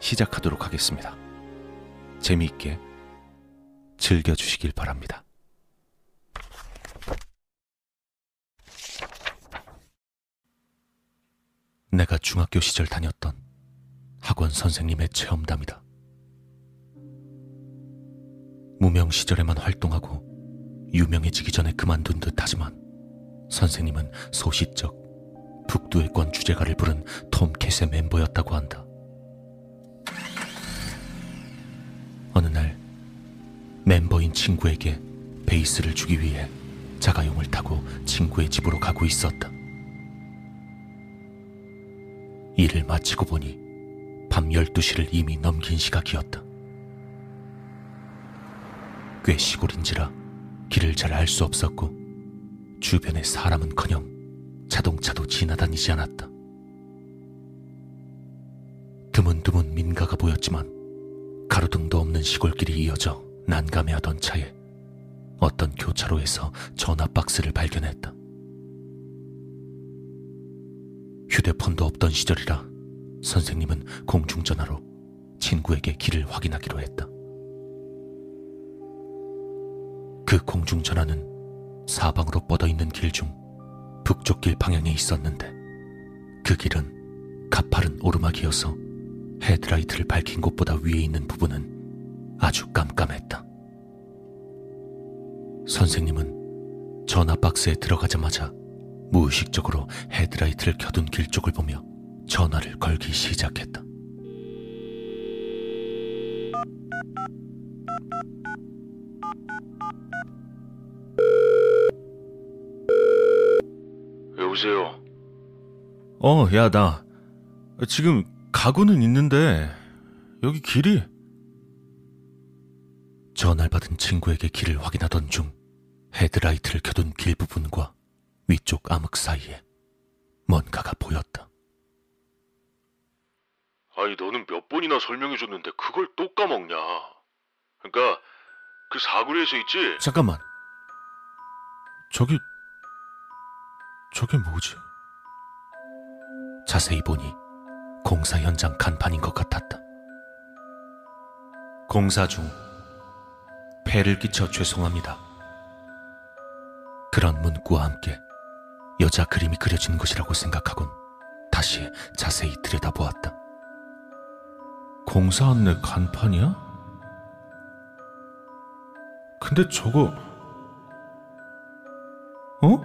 시작하도록 하겠습니다. 재미있게 즐겨주시길 바랍니다. 내가 중학교 시절 다녔던 학원 선생님의 체험담이다. 무명 시절에만 활동하고 유명해지기 전에 그만둔 듯 하지만 선생님은 소시적 북두의권 주제가를 부른 톰 캣의 멤버였다고 한다. 어느 날 멤버인 친구에게 베이스를 주기 위해 자가용을 타고 친구의 집으로 가고 있었다. 일을 마치고 보니 밤 12시를 이미 넘긴 시각이었다. 꽤 시골인지라 길을 잘 알 수 없었고 주변에 사람은커녕 자동차도 지나다니지 않았다. 드문드문 민가가 보였지만 가로등도 없는 시골길이 이어져 난감해하던 차에 어떤 교차로에서 전화 박스를 발견했다. 휴대폰도 없던 시절이라 선생님은 공중전화로 친구에게 길을 확인하기로 했다. 그 공중전화는 사방으로 뻗어 있는 길 중 북쪽 길 방향에 있었는데 그 길은 가파른 오르막이어서 헤드라이트를 밝힌 곳보다 위에 있는 부분은 아주 깜깜했다. 선생님은 전화 박스에 들어가자마자 무의식적으로 헤드라이트를 켜둔 길 쪽을 보며 전화를 걸기 시작했다. 여보세요. 어, 야, 나 지금 가구는 있는데 여기 길이 전화를 받은 친구에게 길을 확인하던 중 헤드라이트를 켜둔 길 부분과 위쪽 암흑 사이에 뭔가가 보였다. 아니 너는 몇 번이나 설명해줬는데 그걸 또 까먹냐? 그러니까 그 사거리에서 있지? 잠깐만. 저기 저게 뭐지? 자세히 보니 공사 현장 간판인 것 같았다. 공사 중 폐를 끼쳐 죄송합니다. 그런 문구와 함께 여자 그림이 그려진 것이라고 생각하곤 다시 자세히 들여다보았다. 공사 안내 간판이야? 근데 저거 어?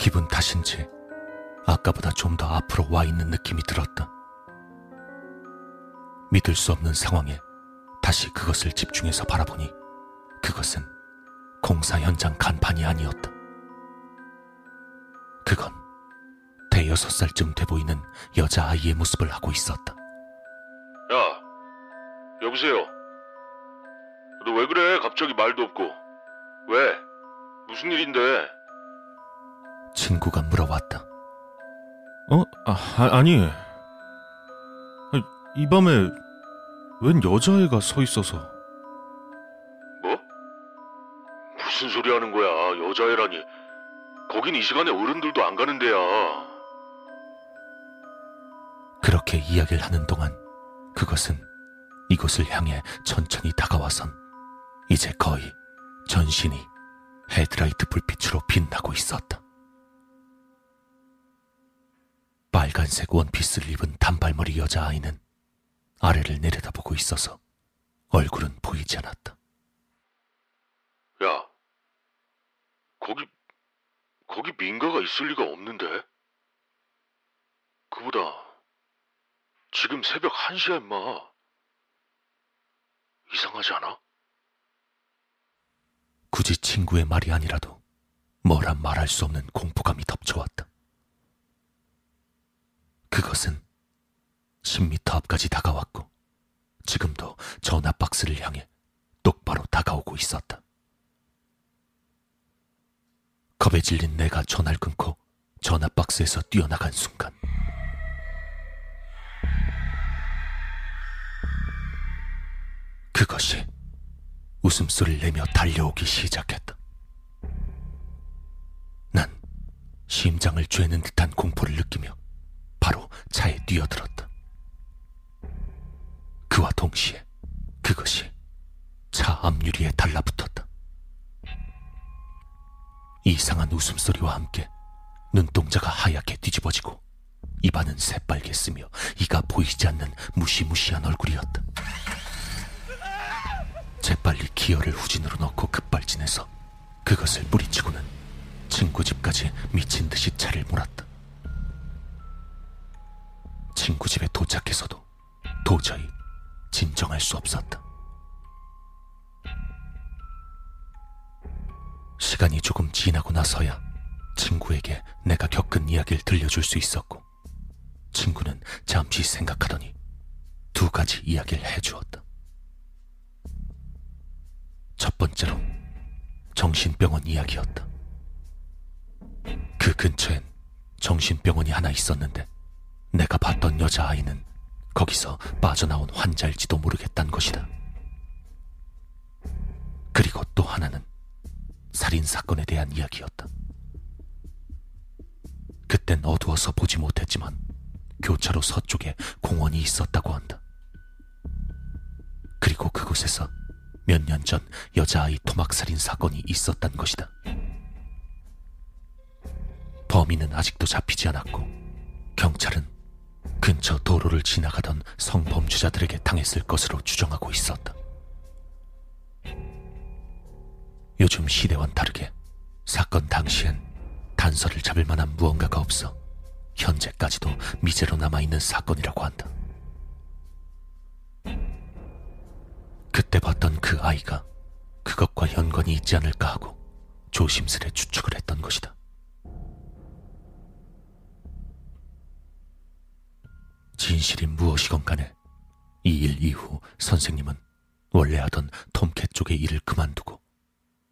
기분 탓인지 아까보다 좀 더 앞으로 와 있는 느낌이 들었다. 믿을 수 없는 상황에 다시 그것을 집중해서 바라보니 그것은 공사 현장 간판이 아니었다. 그건 대여섯 살쯤 돼 보이는 여자아이의 모습을 하고 있었다. 야, 여보세요. 너 왜 그래? 갑자기 말도 없고. 왜? 무슨 일인데? 친구가 물어왔다. 어? 아, 니 이 밤에 웬 여자애가 서 있어서. 뭐? 무슨 소리 하는 거야? 여자애라니. 거긴 이 시간에 어른들도 안 가는 데야. 그렇게 이야기를 하는 동안 그것은 이곳을 향해 천천히 다가와선 이제 거의 전신이 헤드라이트 불빛으로 빛나고 있었다. 빨간색 원피스를 입은 단발머리 여자아이는 아래를 내려다보고 있어서 얼굴은 보이지 않았다. 야, 거기, 거기 민가가 있을 리가 없는데? 그보다, 지금 새벽 1시야, 임마. 이상하지 않아? 굳이 친구의 말이 아니라도 뭐라 말할 수 없는 공포감이 덮쳐왔다. 그것은 10미터 앞까지 다가왔고 지금도 전화 박스를 향해 똑바로 다가오고 있었다. 겁에 질린 내가 전화를 끊고 전화 박스에서 뛰어나간 순간 그것이 웃음소리를 내며 달려오기 시작했다. 난 심장을 죄는 듯한 공포를 느끼며 바로 차에 뛰어들었다. 그와 동시에 그것이 차 앞유리에 달라붙었다. 이상한 웃음소리와 함께 눈동자가 하얗게 뒤집어지고 입안은 새빨개 쓰며 이가 보이지 않는 무시무시한 얼굴이었다. 재빨리 기어를 후진으로 넣고 급발진해서 그것을 뿌리치고는 친구 집까지 미친 듯이 차를 몰았다. 친구 집에 도착해서도 도저히 진정할 수 없었다. 시간이 조금 지나고 나서야 친구에게 내가 겪은 이야기를 들려줄 수 있었고, 친구는 잠시 생각하더니 두 가지 이야기를 해주었다. 첫 번째로 정신병원 이야기였다. 그 근처엔 정신병원이 하나 있었는데 내가 봤던 여자아이는 거기서 빠져나온 환자일지도 모르겠단 것이다. 그리고 또 하나는 살인 사건에 대한 이야기였다. 그땐 어두워서 보지 못했지만 교차로 서쪽에 공원이 있었다고 한다. 그리고 그곳에서 몇 년 전 여자아이 토막살인 사건이 있었단 것이다. 범인은 아직도 잡히지 않았고 경찰은 근처 도로를 지나가던 성범죄자들에게 당했을 것으로 추정하고 있었다. 요즘 시대와는 다르게 사건 당시엔 단서를 잡을 만한 무언가가 없어 현재까지도 미제로 남아있는 사건이라고 한다. 그때 봤던 그 아이가 그것과 연관이 있지 않을까 하고 조심스레 추측을 했던 것이다. 진실이 무엇이건 간에 이 일 이후 선생님은 원래 하던 톰캣 쪽의 일을 그만두고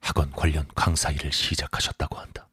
학원 관련 강사 일을 시작하셨다고 한다.